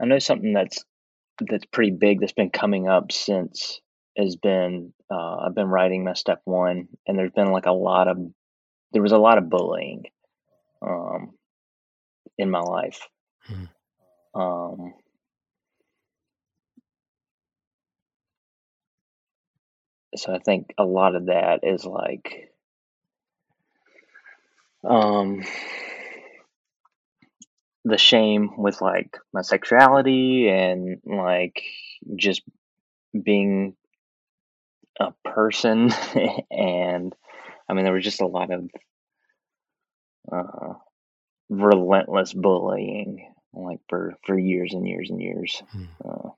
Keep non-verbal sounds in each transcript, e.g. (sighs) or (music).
I know something that's that's pretty big that's been coming up since has been uh, I've been writing my step one, and there's been like a lot of there was a lot of bullying um, in my life. Hmm. Um, so I think a lot of that is like um, the shame with like my sexuality and like just being a person (laughs) and I mean there was just a lot of uh, relentless bullying like for for years and years and years. Hmm. Uh,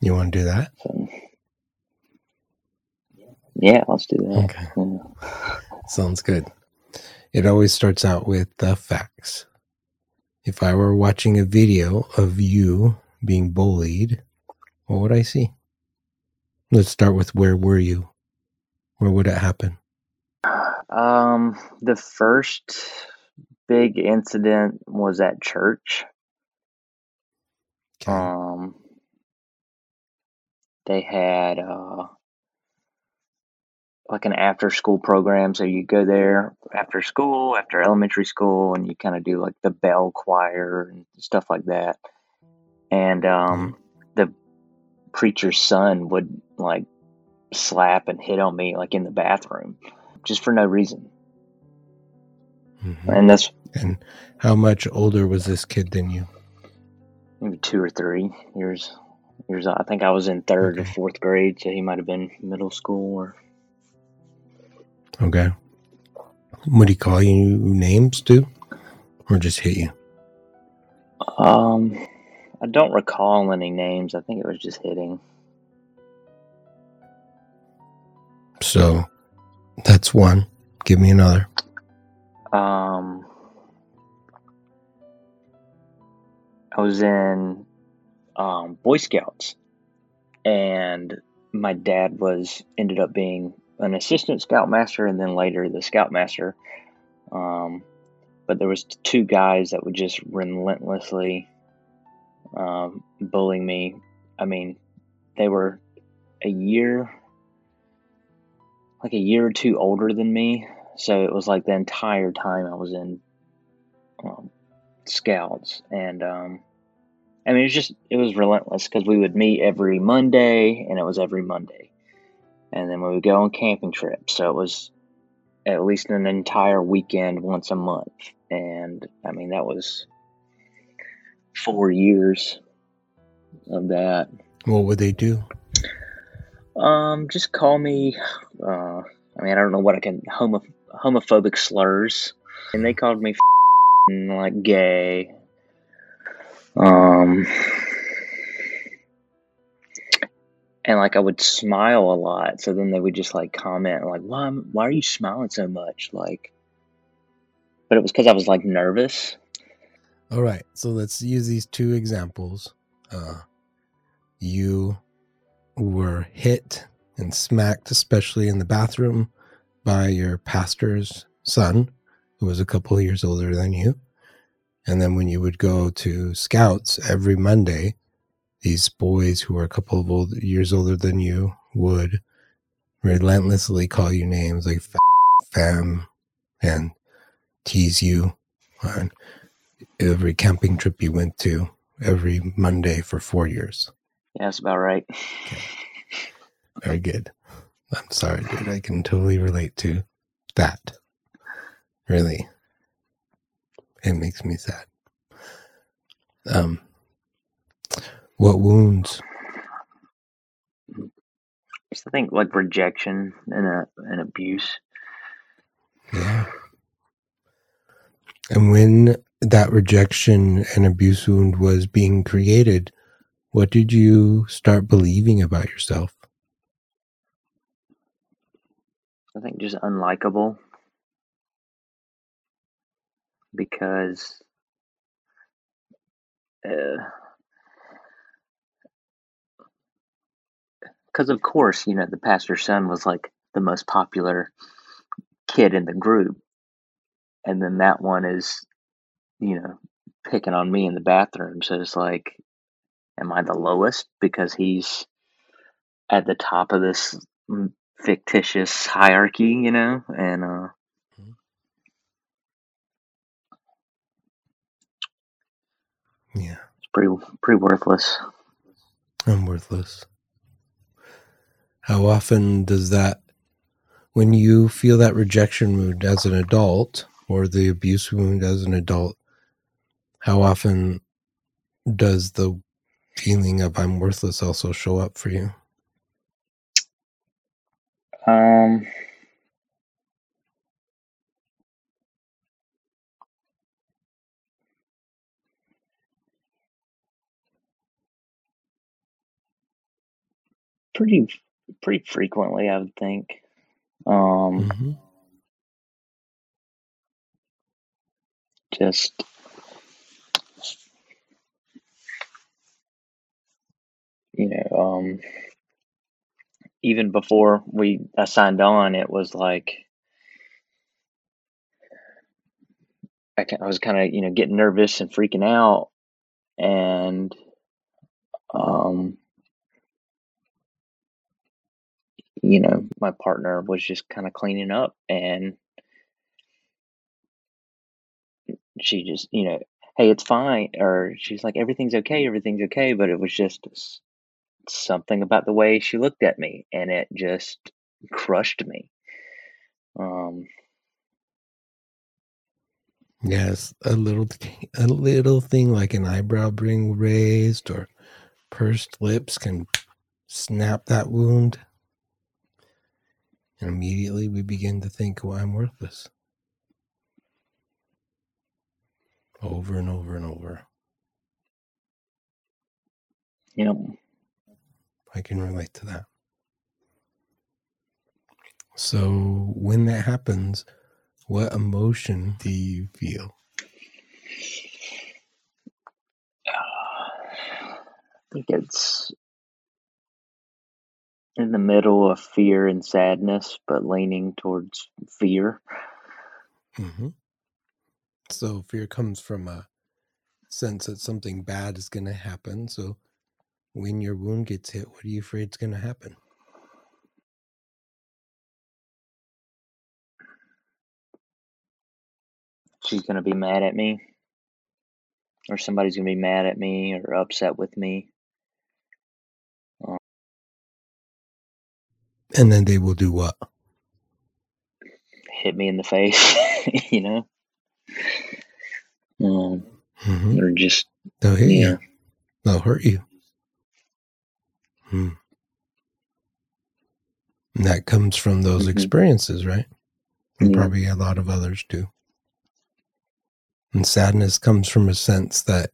You want to do that? so yeah, let's do that. Okay. Yeah. Sounds good. It always starts out with the facts. If I were watching a video of you being bullied, what would I see? Let's start with where were you? Where would it happen? Um, the first big incident was at church. Okay. Um, they had uh, like an after school program, so you go there after school, after elementary school, and you kind of do like the bell choir and stuff like that. And um, the preacher's son would like slap and hit on me like in the bathroom, just for no reason. Mhm. And that's And how much older was this kid than you? maybe two or three years. Years. I think I was in third or fourth grade, so he might have been middle school or Okay. Would he call you names too? Or just hit you? Um, I don't recall any names. I think it was just hitting. So that's one. Give me another. Um, I was in um, Boy Scouts, and my dad was ended up being an assistant scoutmaster, and then later the scoutmaster. Um, but there was two guys that would just relentlessly um, bullying me. I mean, they were a year, like a year or two older than me. So it was like the entire time I was in um, scouts, and um, I mean, it was just it was relentless because we would meet every Monday, and it was every Monday, and then we would go on camping trips. So it was at least an entire weekend once a month, and I mean that was four years of that. What would they do? Um, just call me. Uh, I mean, I don't know what I can homo homophobic slurs, and they called me (laughs) like gay. Um, and like I would smile a lot, so then they would just like comment like, "Why? Why are you smiling so much?" Like, but it was because I was like nervous. All right. So let's use these two examples. Uh, you were hit and smacked, especially in the bathroom, by your pastor's son, who was a couple years older than you. And then when you would go to scouts every Monday, these boys who are a couple of old, years older than you would relentlessly call you names like fam and tease you on every camping trip you went to every Monday for four years. Yeah, that's about right. Very good. I'm sorry, dude. I can totally relate to that. Really. It makes me sad. Um what wounds? I think like rejection and a, and abuse. Yeah. And when that rejection and abuse wound was being created, what did you start believing about yourself? I think just unlikable because uh, because of course you know the pastor's son was like the most popular kid in the group and then that one is you know picking on me in the bathroom so it's like am I the lowest because he's at the top of this fictitious hierarchy, you know? And uh, Yeah. it's pretty pretty worthless. I'm worthless. How often does that, when you feel that rejection wound as an adult or the abuse wound as an adult, how often does the feeling of I'm worthless also show up for you? Um, pretty pretty frequently, I would think. Um, hmm just you know, um, even before we I signed on, it was like I, I was kind of you know getting nervous and freaking out, and um, you know, my partner was just kind of cleaning up, and she just you know, hey, it's fine, or she's like, everything's okay, everything's okay, but it was just something about the way she looked at me, and it just crushed me. Um, Yes, a little, (laughs) a little thing like an eyebrow being raised or pursed lips can snap that wound. And immediately we begin to think, well, I'm worthless. Over and over and over. know, I can relate to that. So when that happens, what emotion do you feel? (sighs) I think it's in the middle of fear and sadness, but leaning towards fear. hmm So fear comes from a sense that something bad is going to happen. So when your wound gets hit, what are you afraid is going to happen? She's going to be mad at me, or somebody's going to be mad at me or upset with me. And then they will do what? hit me in the face, (laughs) you know, um, hmm or just They'll hit yeah, you. They'll hurt you. Hmm. And that comes from those Mhm. experiences, right? And Yeah. probably a lot of others too. And sadness comes from a sense that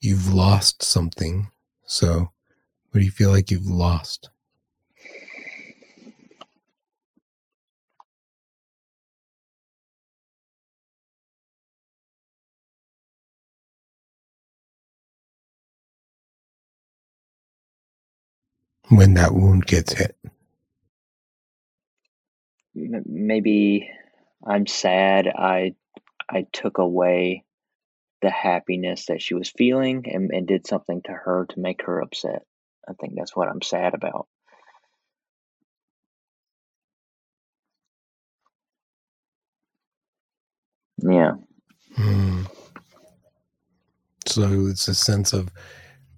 you've lost something. So, what do you feel like you've lost? When that wound gets hit. Maybe I'm sad. I I took away the happiness that she was feeling and, and did something to her to make her upset. I think that's what I'm sad about. Yeah, Hmm. So it's a sense of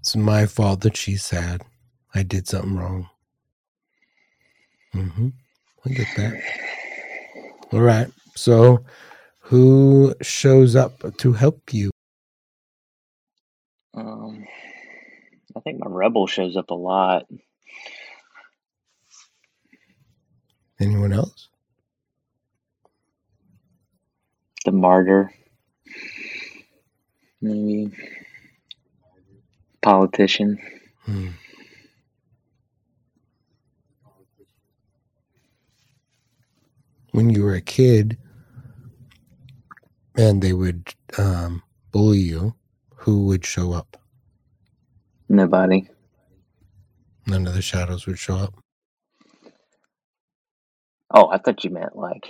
it's my fault that she's sad. I did something wrong. hmm I get that. All right. So, who shows up to help you? um, I think my rebel shows up a lot. Anyone else? The martyr, maybe politician. Hmm. When you were a kid and they would um, bully you, who would show up? Nobody. None of the shadows would show up. Oh, I thought you meant like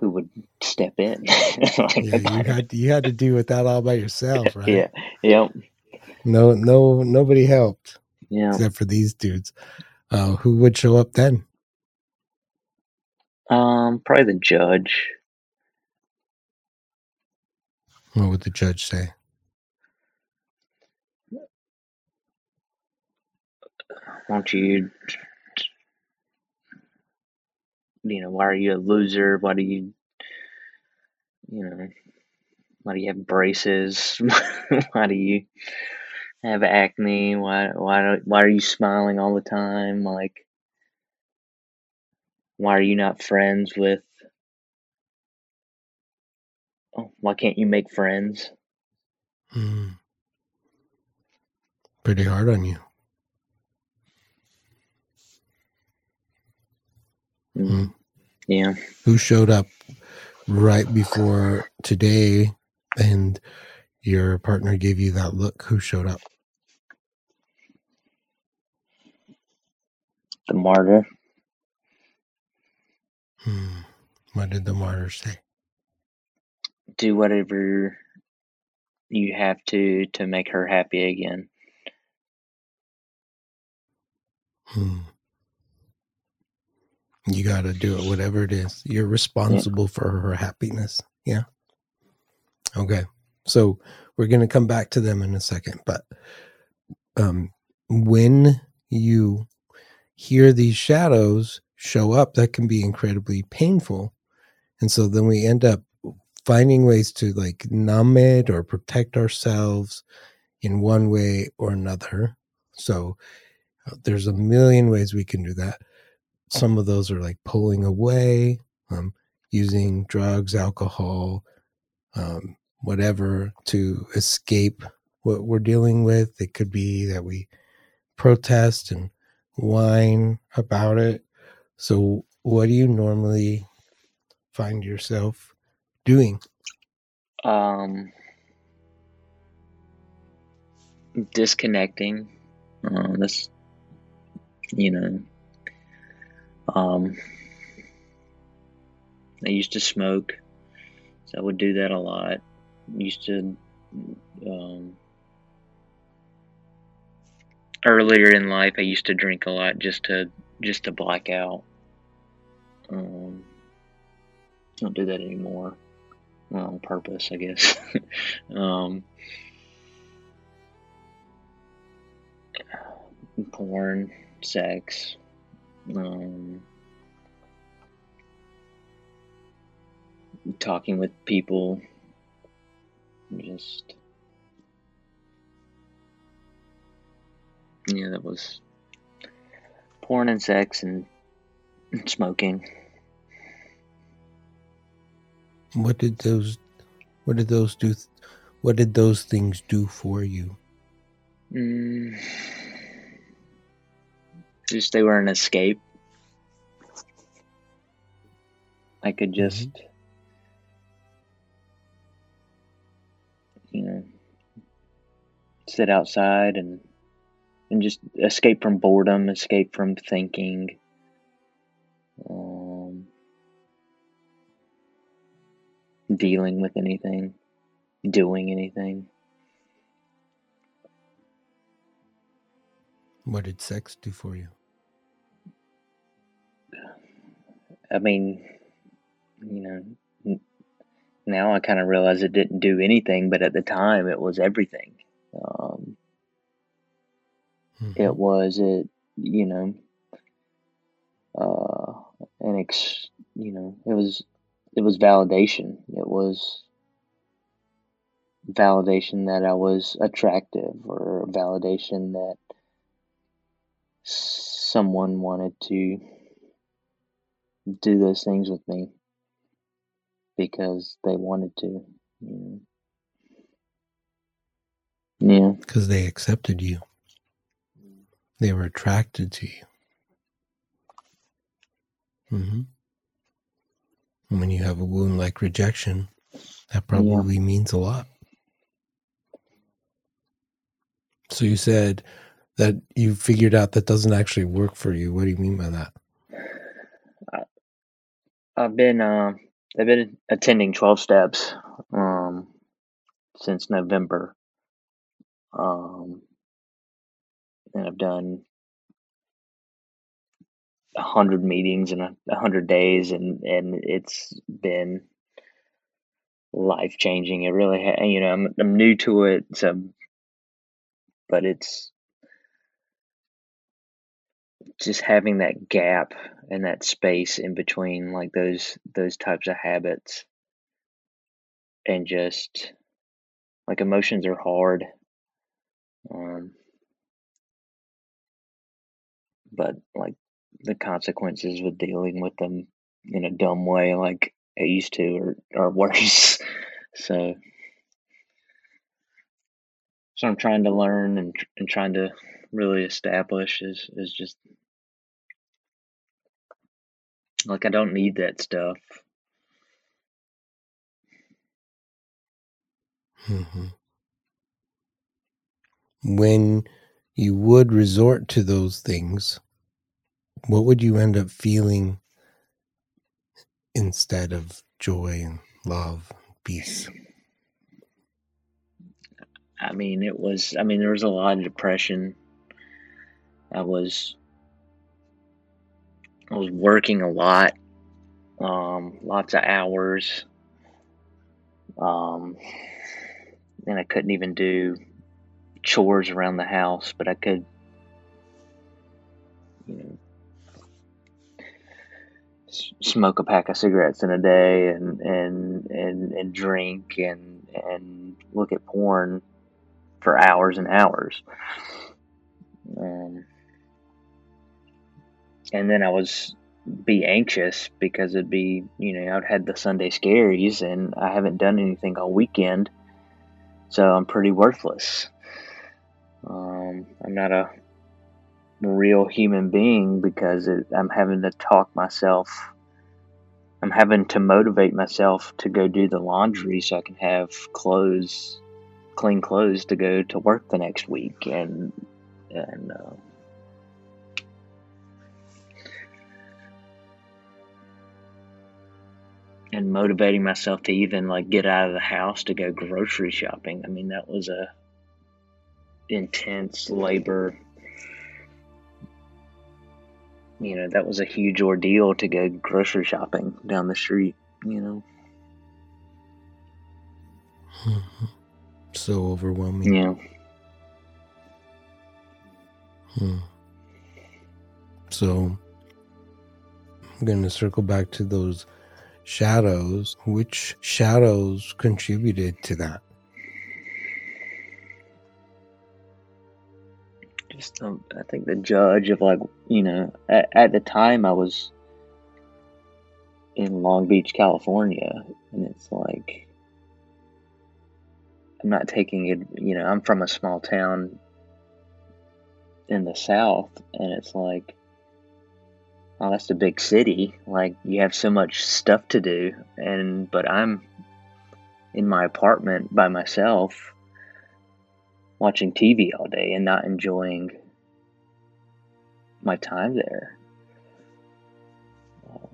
who would step in. (laughs) like, Yeah, you had you had to do with that all by yourself, (laughs) right? yeah, yep. No, no, nobody helped Yeah. except for these dudes. Uh, who would show up then? Um, probably the judge. What would the judge say? Won't you? You know, why are you a loser? Why do you? You know, why do you have braces? (laughs) why do you have acne? Why why why are you smiling all the time? Like, why are you not friends with? Oh, why can't you make friends? Hmm. Pretty hard on you. Mm, Hmm. Yeah, Who showed up right before today and your partner gave you that look? Who showed up? the martyr. Hmm. What did the martyr say? Do whatever you have to to make her happy again. Hmm. You got to do it, whatever it is. You're responsible for her happiness. Yeah. Okay. So we're going to come back to them in a second. But um, when you hear these shadows show up, that can be incredibly painful. And so then we end up finding ways to like numb it or protect ourselves in one way or another. So uh, there's a million ways we can do that. Some of those are like pulling away, um, using drugs, alcohol, um, whatever to escape what we're dealing with. It could be that we protest and whine about it. So, what do you normally find yourself doing? Um, disconnecting. Uh, this, you know, um, I used to smoke, so I would do that a lot. Used to, um, earlier in life, I used to drink a lot just to just to black out. Um, don't do that anymore. Well, on purpose, I guess. (laughs) um, porn, sex, um, talking with people, just yeah, that was porn and sex and (laughs) smoking. What did those what did those do what did those things do for you? Mm, just they were an escape. I could just, you know, sit outside and and just escape from boredom, escape from thinking. Um, dealing with anything, doing anything. What did sex do for you? I mean, you know, now I kind of realize it didn't do anything, but at the time it was everything. Um, Mhm. it was it, you know, uh, an ex, you know, it was it was validation. It was validation that I was attractive, or validation that someone wanted to do those things with me because they wanted to. You know. Yeah. Because they accepted you. They were attracted to you. hmm And when you have a wound like rejection, that probably means a lot. So you said that you figured out that doesn't actually work for you. What do you mean by that? I've been uh, I've been attending twelve steps um, since November. Um, and I've done a hundred meetings in a, hundred days, and and it's been life changing. It really, ha- you know, I'm I'm new to it, so but it's just having that gap and that space in between like those those types of habits and just like emotions are hard um but like the consequences with dealing with them in a dumb way like I used to or are (laughs) worse. So so I'm trying to learn and and trying to really establish is is just like I don't need that stuff. Hmm When you would resort to those things, what would you end up feeling instead of joy and love, peace? I mean, it was. I mean, there was a lot of depression. I was. I was working a lot, um, lots of hours, um, and I couldn't even do chores around the house, but I could, you know, smoke a pack of cigarettes in a day, and and and and drink and and look at porn for hours and hours. Um, and then I was be anxious because it'd be you know I'd had the Sunday scaries and I haven't done anything all weekend, so I'm pretty worthless. Um, I'm not a real human being because it, I'm having to talk myself. I'm having to motivate myself to go do the laundry so I can have clothes, clean clothes to go to work the next week, and and uh, and motivating myself to even like get out of the house to go grocery shopping. I mean, that was a intense labor. You know, that was a huge ordeal to go grocery shopping down the street. You know, Mhm. So overwhelming. yeah, Hmm. So I'm going to circle back to those shadows. Which shadows contributed to that? Just um, I think the judge of like you know at, at the time I was in Long Beach, California, and it's like I'm not taking it. You know, I'm from a small town in the south, and it's like, oh, that's a big city. Like you have so much stuff to do, and but I'm in my apartment by myself, watching TV all day and not enjoying my time there,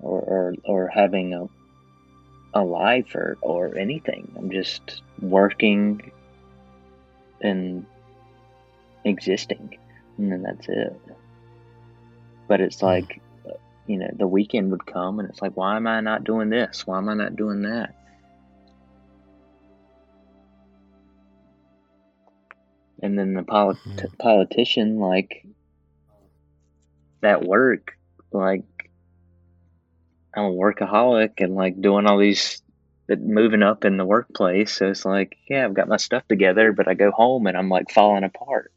or or, or having a a life or or anything. I'm just working and existing, and then that's it. But it's Hmm. like, you know, the weekend would come, and it's like, why am I not doing this? Why am I not doing that? And then the polit- Mhm. politician, like that work, like I'm a workaholic and like doing all these, moving up in the workplace. So it's like, yeah, I've got my stuff together, but I go home and I'm like falling apart.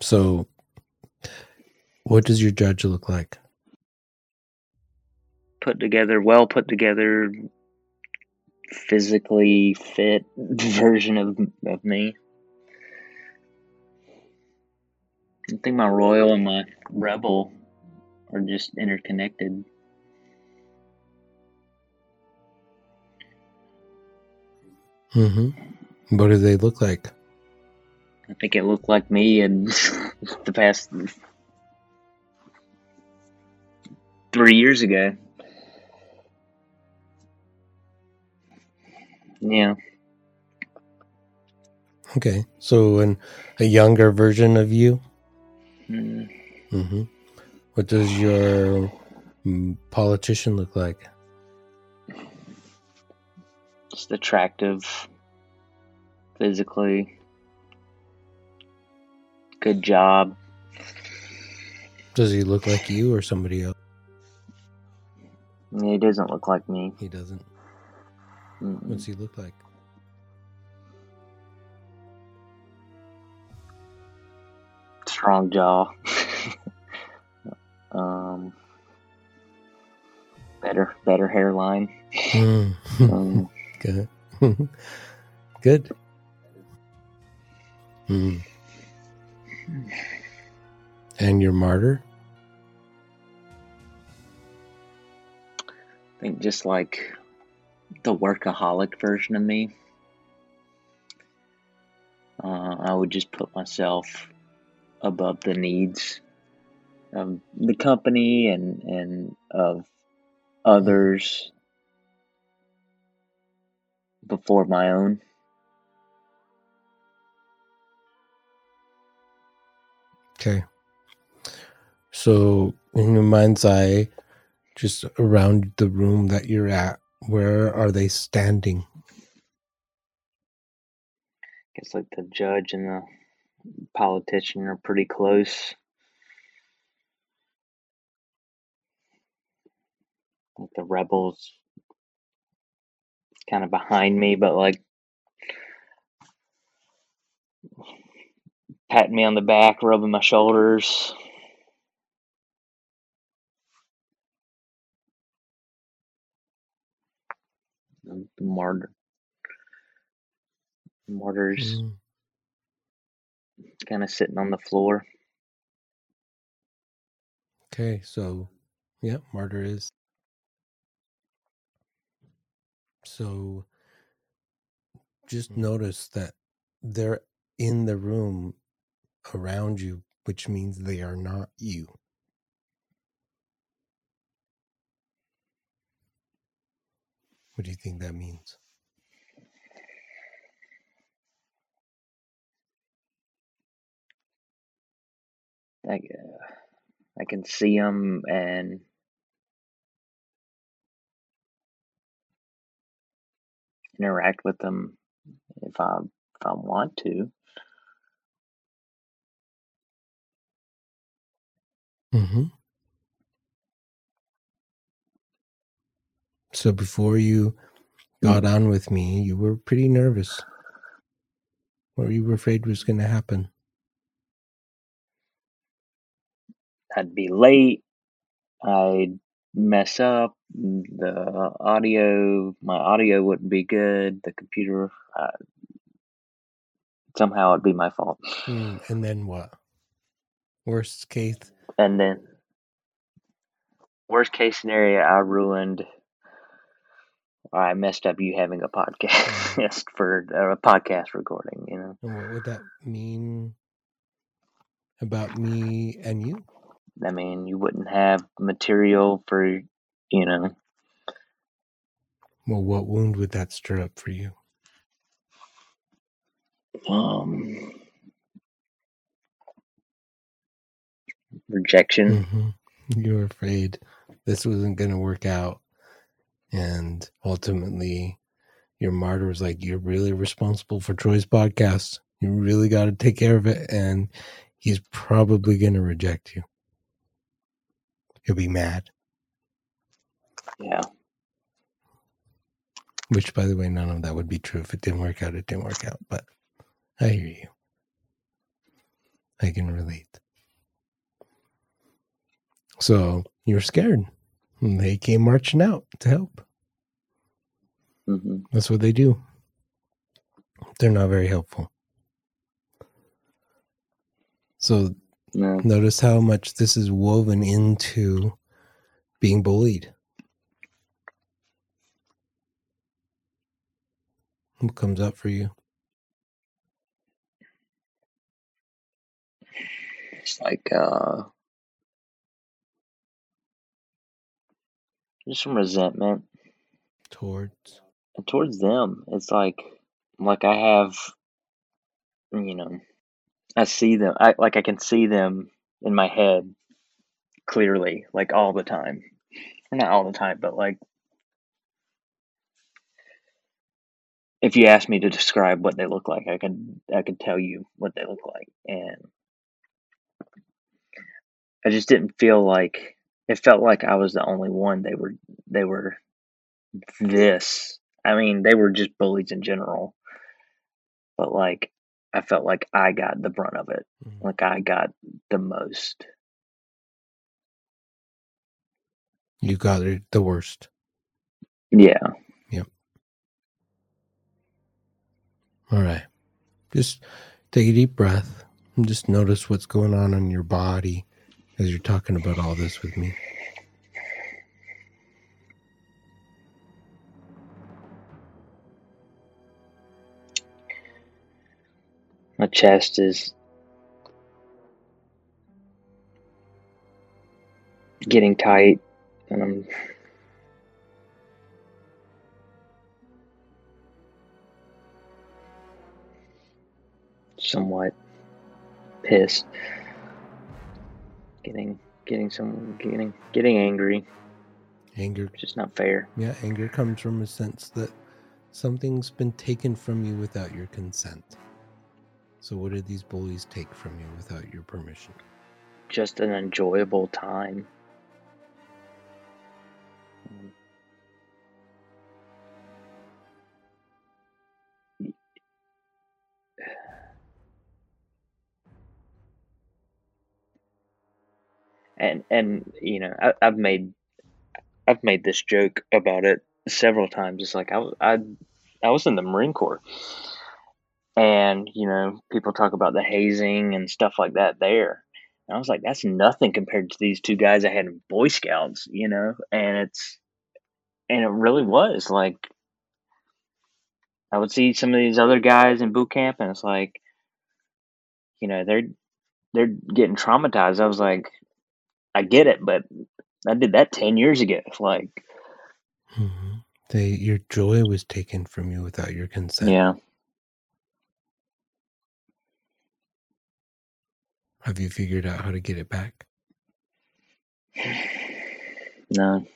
So, what does your judge look like? Put together, well put together, physically fit (laughs) version of of me. I think my royal and my rebel are just interconnected. hmm What do they look like? I think it looked like me in (laughs) the past three years ago. Yeah. Okay. So, an, a younger version of you? Mm, hmm What does your mm, politician look like? just attractive, physically, good job. Does he look like you or somebody else? He doesn't look like me. He doesn't. Mm-mm. What's he look like? Strong jaw. (laughs) um, better, better hairline. Mm. (laughs) Um, (laughs) Good. Good. Mm. And your martyr? I think just like the workaholic version of me. Uh, I would just put myself above the needs of the company and and of others before my own. Okay. So, in your mind's eye, just around the room that you're at, where are they standing? I guess like the judge and the politician are pretty close. Like the rebels kind of behind me, but like patting me on the back, rubbing my shoulders. The martyr, martyrs Mm. kind of sitting on the floor. Okay, so yeah, martyr is. So just notice that they're in the room around you, which means they are not you. What do you think that means? I, uh, I can see them and interact with them if I if I want to. Mm-hmm. So before you got on with me, you were pretty nervous. What were you were afraid was going to happen? I'd be late. I'd mess up. The audio, my audio wouldn't be good. The computer, uh, somehow it'd be my fault. Hmm, and then what? Worst case, And then, worst case scenario, I ruined. I messed up you having a podcast (laughs) for a podcast recording. You know, and what would that mean about me and you? I mean, you wouldn't have material for, you know, Well, what wound would that stir up for you? um, rejection. hmm You were afraid this wasn't going to work out. And ultimately, your martyr was like, You're really responsible for Troy's podcast. You really got to take care of it. And he's probably going to reject you. He'll be mad, Yeah. which, by the way, none of that would be true. If it didn't work out, it didn't work out. But I hear you. I can relate. So you're scared. And they came marching out to help. hmm That's what they do. They're not very helpful. So No. notice how much this is woven into being bullied. What comes up for you? It's like uh just some resentment Towards towards them. It's like like I have you know, I see them. I like I can see them in my head clearly, like all the time. Or not all the time, but like if you ask me to describe what they look like, I could I could tell you what they look like, and I just didn't feel like it felt like I was the only one. They were they were this. I mean, they were just bullies in general, but like I felt like I got the brunt of it. Mhm. Like I got the most. You got it the worst. Yeah. Yep. All right. Just take a deep breath and just notice what's going on in your body as you're talking about all this with me. My chest is getting tight, and I'm somewhat pissed. Getting, getting some, getting, getting angry. Anger, It's just not fair. yeah, anger comes from a sense that something's been taken from you without your consent. So, what did these bullies take from you without your permission? Just an enjoyable time. Um, and and you know I, I've made I've made this joke about it several times. It's like I was I I was in the Marine Corps, and you know people talk about the hazing and stuff like that there. And I was like, that's nothing compared to these two guys I had in Boy Scouts, you know. And it's and it really was like I would see some of these other guys in boot camp, and it's like, you know, they're they're getting traumatized. I was like, I get it, but I did that ten years ago. Like, hmm They, your joy was taken from you without your consent. yeah, Have you figured out how to get it back? (sighs) no,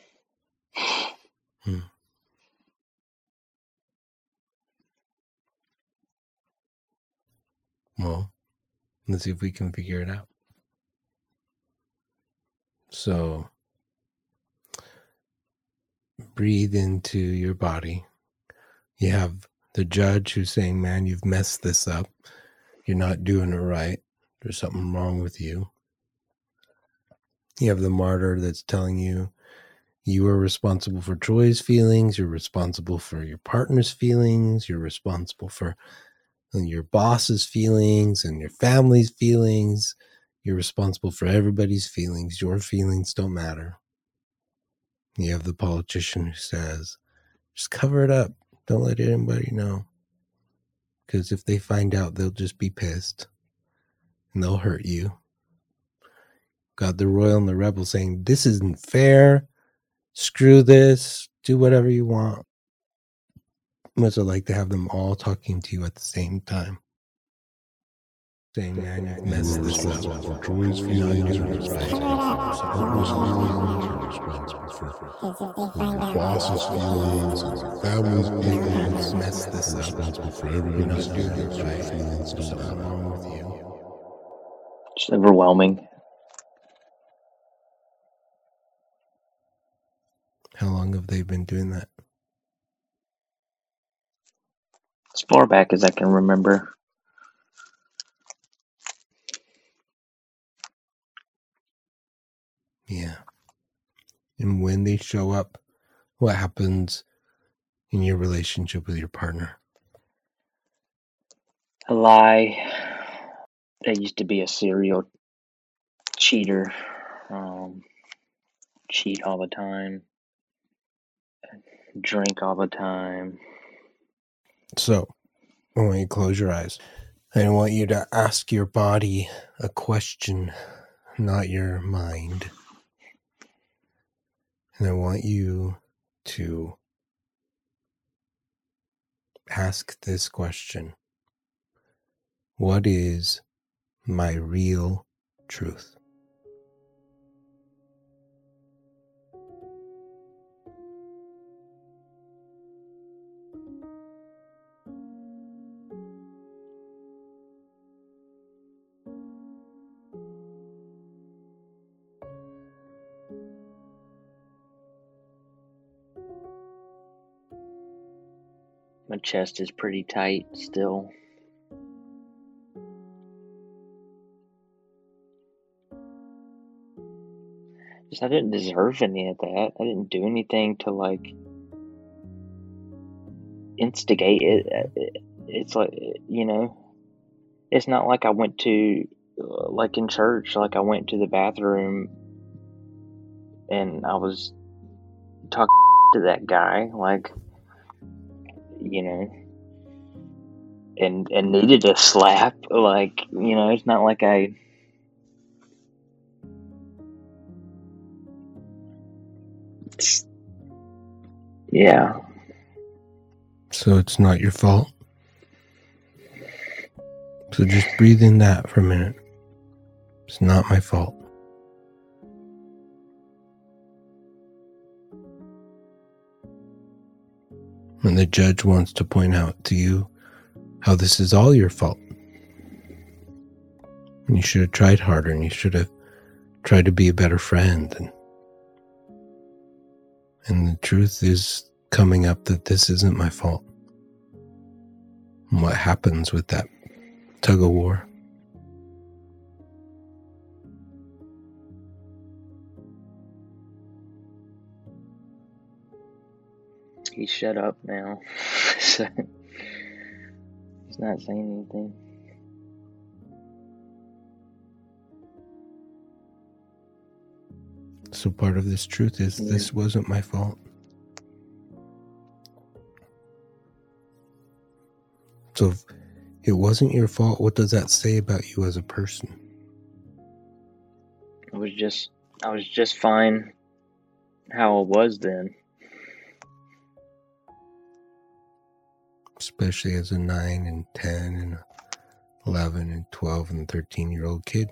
Hmm. Well, let's see if we can figure it out. So, breathe into your body. You have the judge who's saying, Man, you've messed this up. You're not doing it right. There's something wrong with you. You have the martyr that's telling you, you are responsible for Joy's feelings. You're responsible for your partner's feelings. You're responsible for and your boss's feelings and your family's feelings. You're responsible for everybody's feelings. Your feelings don't matter. You have the politician who says, just cover it up. Don't let anybody know. Because if they find out, they'll just be pissed and they'll hurt you. Got the royal and the rebel saying, this isn't fair. Screw this. Do whatever you want. What's it like to have them all talking to you at the same time? Saying, man, you've messed this up. responsible for Joy's You're not feelings, doing you're it right. responsible for your boss's feelings, and your family's feelings. messed this up. responsible for everybody's feelings. it Your right. feelings There's don't something wrong with you. it's overwhelming. How long have they been doing that? As far back as I can remember. Yeah. And when they show up, what happens in your relationship with your partner? A lie. I used to be a serial cheater. Um, cheat all the time. Drink all the time. So, I want you to close your eyes. I want you to ask your body a question, not your mind. And I want you to ask this question What is my real truth? My chest is pretty tight still. Just I didn't deserve any of that. I didn't do anything to like instigate it. It- It's like you know, it's not like I went to like in church. Like I went to the bathroom and I was talking to that guy. Like you know, and and needed a slap. Like you know, it's not like I. Yeah, So it's not your fault. So just breathe in that for a minute. It's not my fault. And the judge wants to point out to you how this is all your fault. And you should have tried harder and you should have tried to be a better friend and and the truth is coming up that this isn't my fault. And what happens with that tug of war? He's shut up now, (laughs) so he's not saying anything. So part of this truth is Yeah. this wasn't my fault. So if it wasn't your fault, what does that say about you as a person? I was just, I was just fine how I was then. Especially as a 9 and 10 and 11 and 12 and 13 year old kid.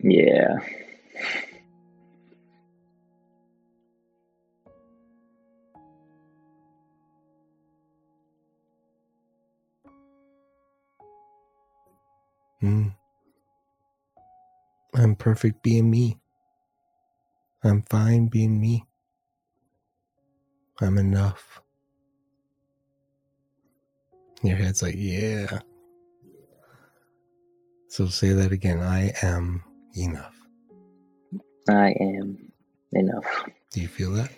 Yeah. Hmm. I'm perfect being me. I'm fine being me. I'm enough. Your head's like, yeah. So say that again. I am enough. I am enough. Do you feel that?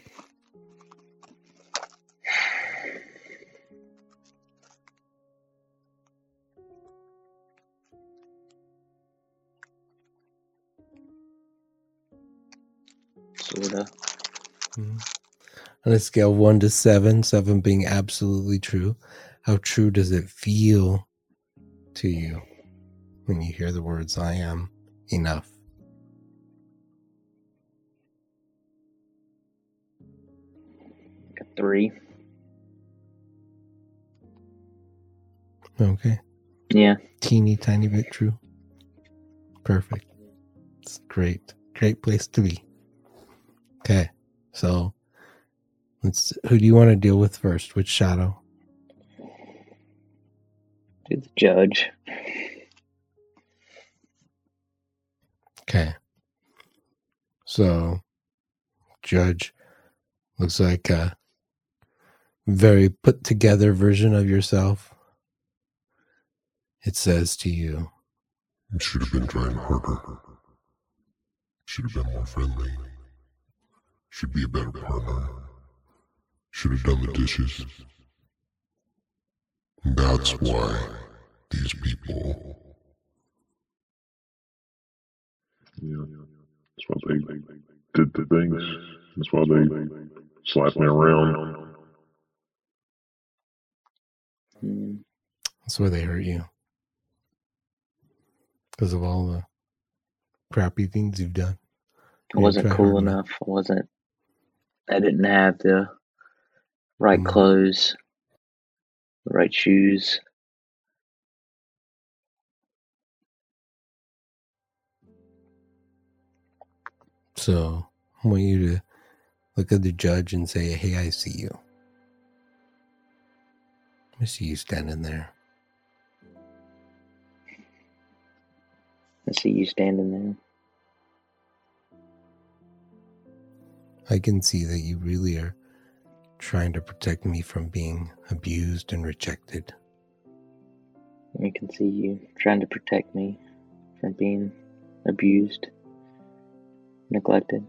Sorta. Mhm. On a scale of one to seven, seven being absolutely true, how true does it feel to you when you hear the words I am enough? A three. Okay. Yeah. Teeny tiny bit true. Perfect. It's great. Great place to be. Okay. So let's who do you want to deal with first? Which shadow? To the judge. Okay. So, Judge looks like a very put together version of yourself. It says to you, You should have been trying harder. Should have been more friendly. Should be a better partner. Should have done the dishes. That's why these people. Yeah, that's why they did the things. That's why they slapped me around. That's why they hurt you. Because of all the crappy things you've done. I wasn't cool enough. I wasn't. I didn't have the right Mm. clothes. the right shoes. So I want you to look at the judge and say, Hey, I see you. I see you standing there. I see you standing there. I can see that you really are trying to protect me from being abused and rejected. I can see you trying to protect me from being abused, neglected.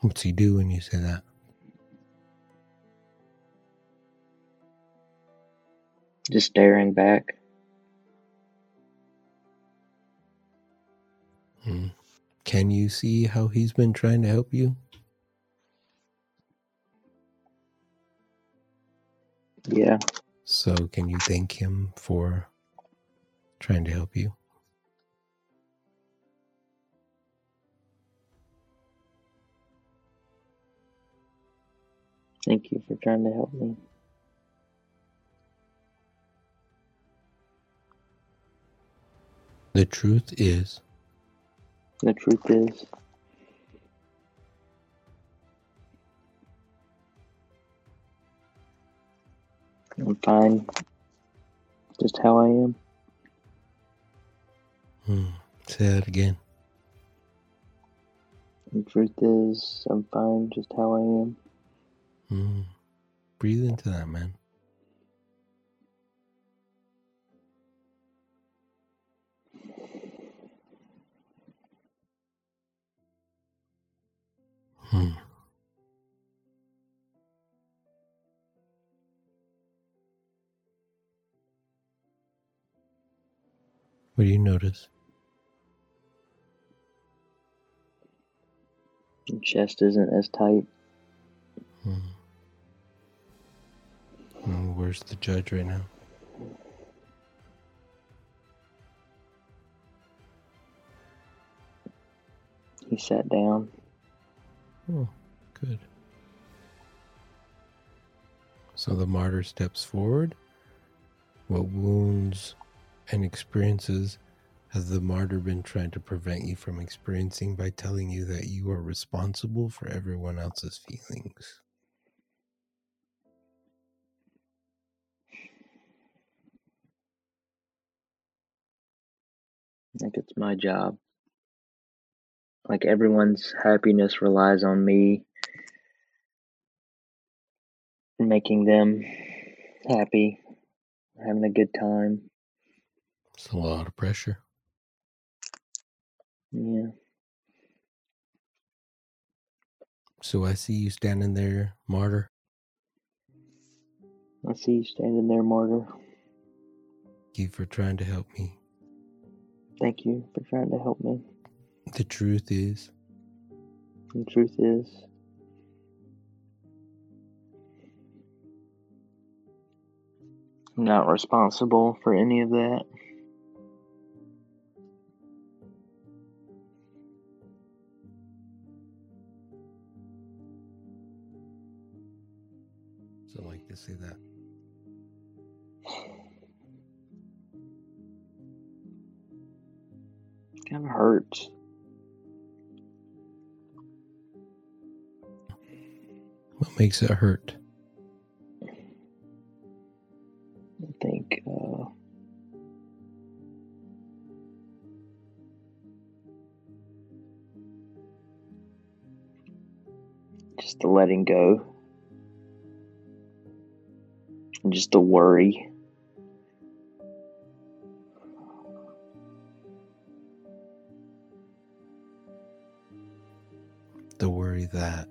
What's he do when you say that? Just staring back. Hmm. Can you see how he's been trying to help you? Yeah. So, can you thank him for trying to help you? Thank you for trying to help me. The truth is, The truth is, I'm fine just how I am. hmm, say that again. The truth is, I'm fine just how I am. Hmm. Breathe into that, man. Hmm. What do you notice? The chest isn't as tight. Hmm. Hmm, Where's the judge right now? He sat down. Oh, good. So the martyr steps forward. What wounds and experiences has the martyr been trying to prevent you from experiencing by telling you that you are responsible for everyone else's feelings? Like it's my job. Like everyone's happiness relies on me making them happy, having a good time. It's a lot of pressure. Yeah. So I see you standing there, martyr. I see you standing there, martyr. Thank you for trying to help me. Thank you for trying to help me. The truth is, The truth is, I'm not responsible for any of that. so like to say that. It kind of hurts. What makes it hurt? I think uh, just the letting go, and just the worry. The worry that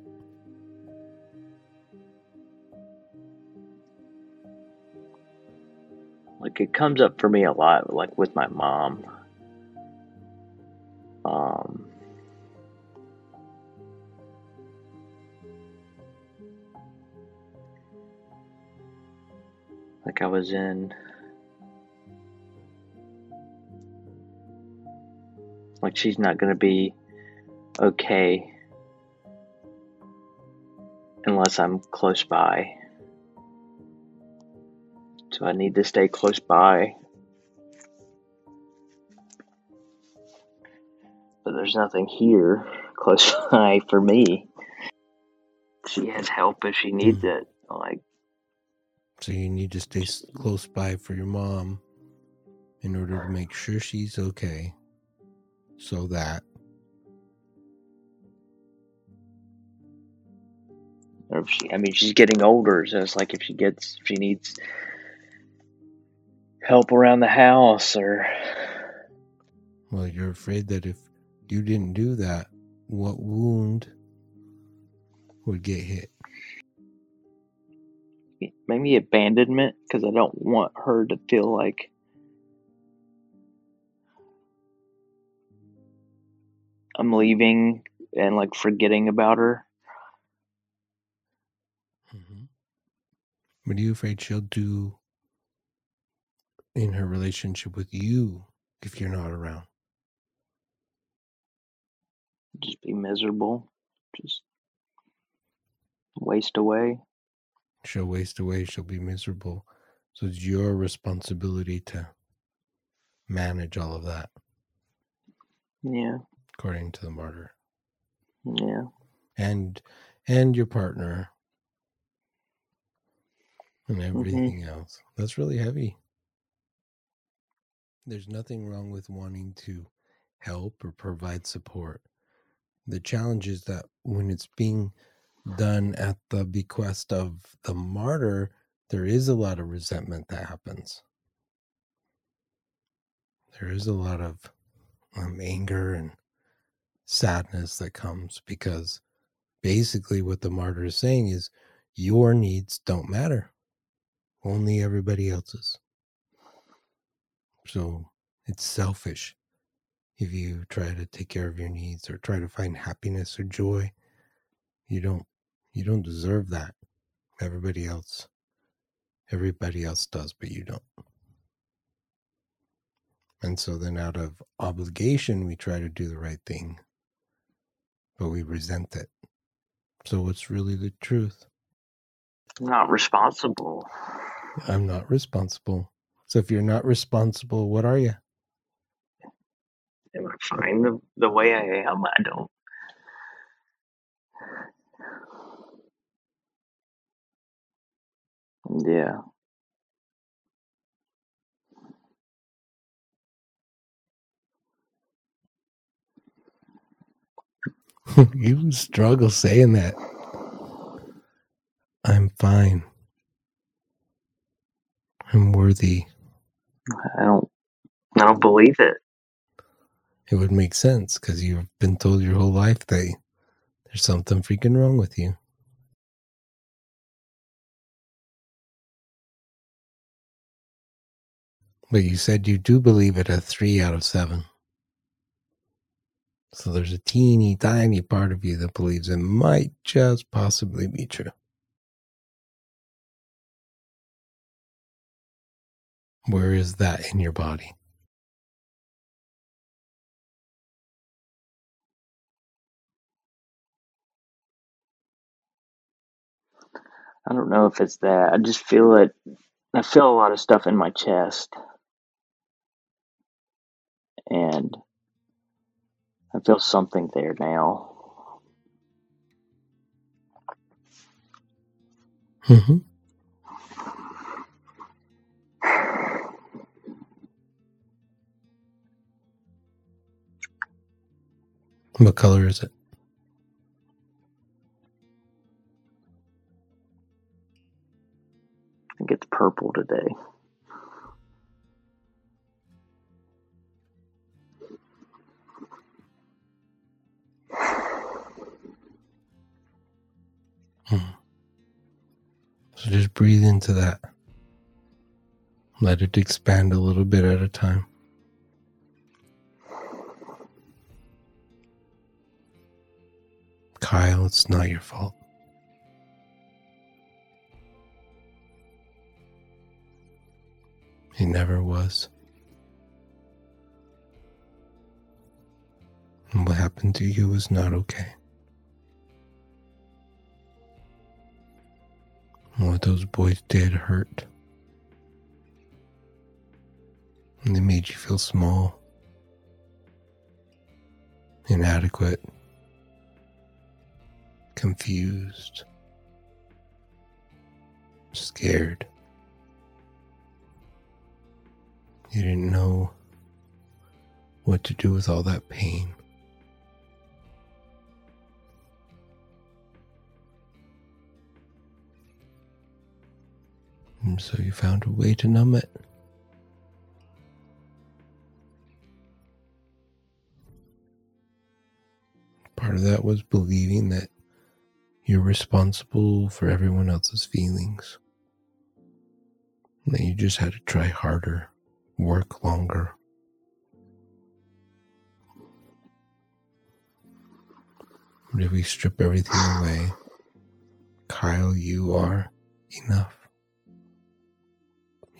Like it comes up for me a lot, like with my mom. Um, like I was in, like she's not gonna be okay unless I'm close by. So I need to stay close by. But there's nothing here close (laughs) by for me. She has help if she needs Hmm. it. Like, So you need to stay close by for your mom in order to make sure she's okay. So that or if she, I mean, she's getting older, so it's like if she gets, if she needs help around the house or well, you're afraid that if you didn't do that, what wound would get hit? maybe abandonment because I don't want her to feel like I'm leaving and like forgetting about her. Mm-hmm. What are you afraid she'll do in her relationship with you if you're not around? Just be miserable. Just waste away. She'll waste away, she'll be miserable. So it's your responsibility to manage all of that, Yeah, according to the martyr. yeah. And and your partner and mm-hmm. everything else. That's really heavy. There's nothing wrong with wanting to help or provide support. The challenge is that when it's being done at the bequest of the martyr, there is a lot of resentment that happens. There is a lot of um, anger and sadness that comes because basically what the martyr is saying is your needs don't matter, only everybody else's. So it's selfish if you try to take care of your needs or try to find happiness or joy. You don't you don't deserve that. Everybody else everybody else does, but you don't. And so then out of obligation we try to do the right thing, but we resent it. So what's really the truth? I'm not responsible. I'm not responsible. So if you're not responsible, what are you? Am I fine the, the way I am? I don't. Yeah. (laughs) you struggle saying that. I'm fine. I'm worthy. I don't. I don't believe it. It would make sense because you've been told your whole life that there's something freaking wrong with you. But you said you do believe it a three out of seven. So there's a teeny tiny part of you that believes it might just possibly be true. Where is that in your body? I don't know if it's that. I just feel it. I feel a lot of stuff in my chest. And I feel something there now. Mm-hmm. What color is it? I think it's purple today. Hmm. So just breathe into that. Let it expand a little bit at a time. Kyle, it's not your fault. It never was. And what happened to you was not okay. what those boys did hurt. And they made you feel small, inadequate, confused, scared. You didn't know what to do with all that pain. And so you found a way to numb it. Part of that was believing that you're responsible for everyone else's feelings. That you just had to try harder, work longer. But if we strip everything away, Kyle, you are enough.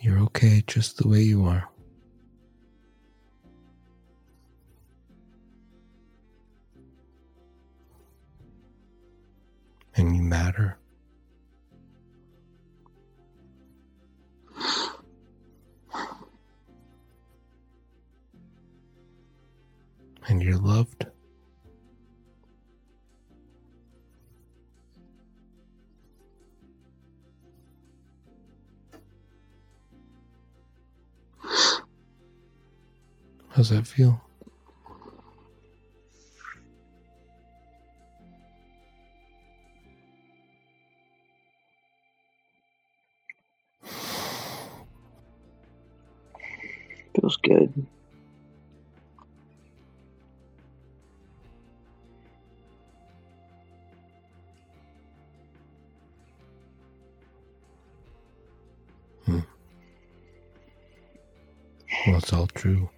You're okay just the way you are. And you matter. And you're loved. How's that feel? All true.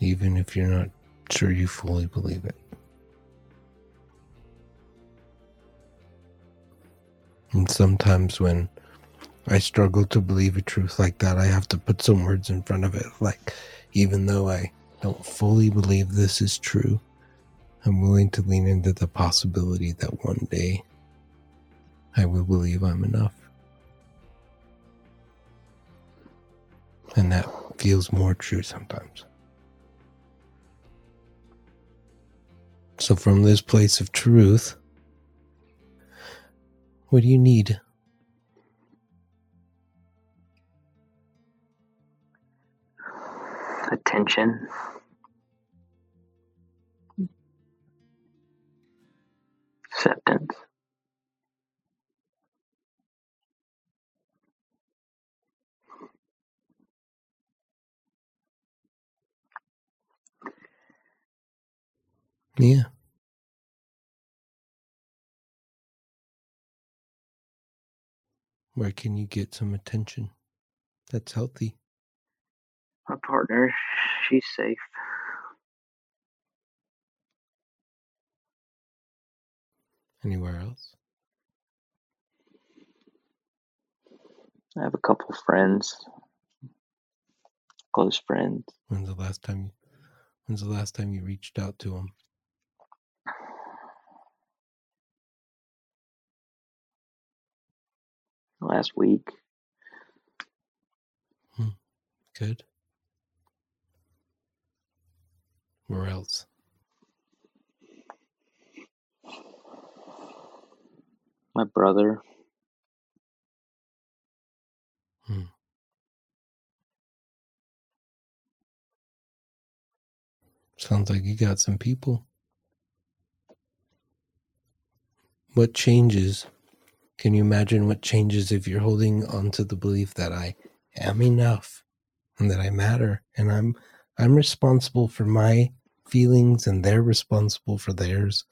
Even if you're not sure you fully believe it. And sometimes when I struggle to believe a truth like that, I have to put some words in front of it. Like, even though I don't fully believe this is true, I'm willing to lean into the possibility that one day I will believe I'm enough. And that feels more true sometimes. So, from this place of truth, what do you need? Attention. Acceptance. Yeah. Where can you get some attention that's healthy? My partner, she's safe. Anywhere else? I have a couple friends, close friends. When's the last time you when's the last time you reached out to them? Last week, hmm. Good. Where else? My brother, hmm. Sounds like you got some people. What changes? Can you imagine what changes if you're holding on to the belief that I am enough and that I matter and I'm I'm responsible for my feelings and they're responsible for theirs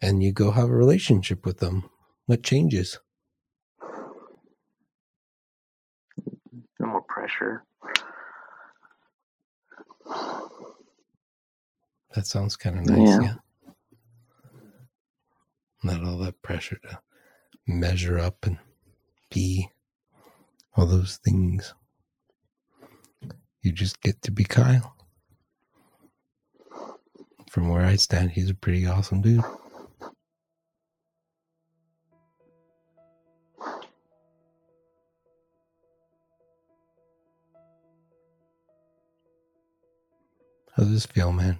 and you go have a relationship with them. What changes? no more pressure. That sounds kind of nice, Yeah. yeah. Not all that pressure to measure up and be all those things. you just get to be Kyle. From where I stand, he's a pretty awesome dude. How does this feel, man?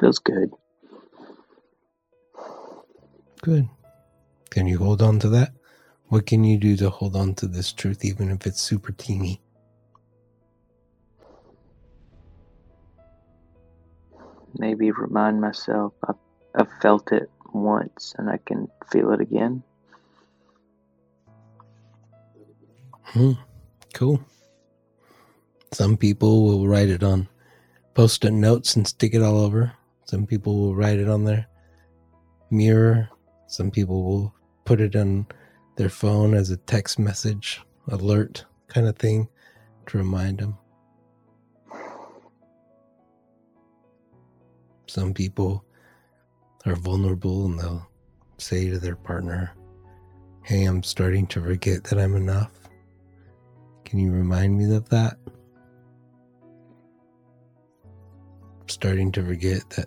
Feels good. Good. Can you hold on to that? What can you do to hold on to this truth, even if it's super teeny? Maybe remind myself I've, I've felt it once and I can feel it again. Hmm. Cool. Some people will write it on post it notes and stick it all over. Some people will write it on their mirror. Some people will put it on their phone as a text message alert kind of thing to remind them. Some people are vulnerable and they'll say to their partner, Hey, I'm starting to forget that I'm enough. Can you remind me of that? I'm starting to forget that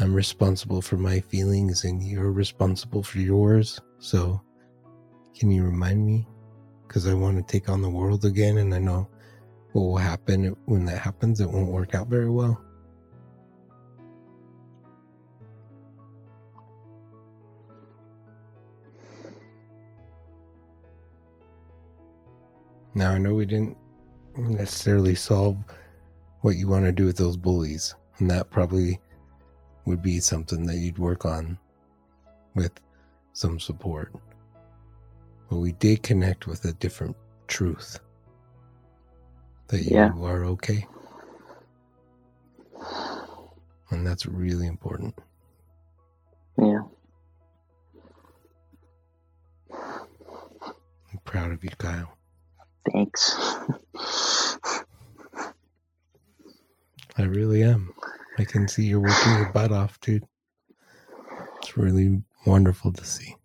I'm responsible for my feelings and you're responsible for yours. So, can you remind me? Because I want to take on the world again, and I know what will happen when that happens. It won't work out very well. Now, I know we didn't necessarily solve what you want to do with those bullies, and that probably would be something that you'd work on with some support. But we did connect with a different truth that you Yeah. are okay. And that's really important. Yeah. I'm proud of you, Kyle. Thanks. I really am. I can see you're working your butt off, dude. It's really wonderful to see.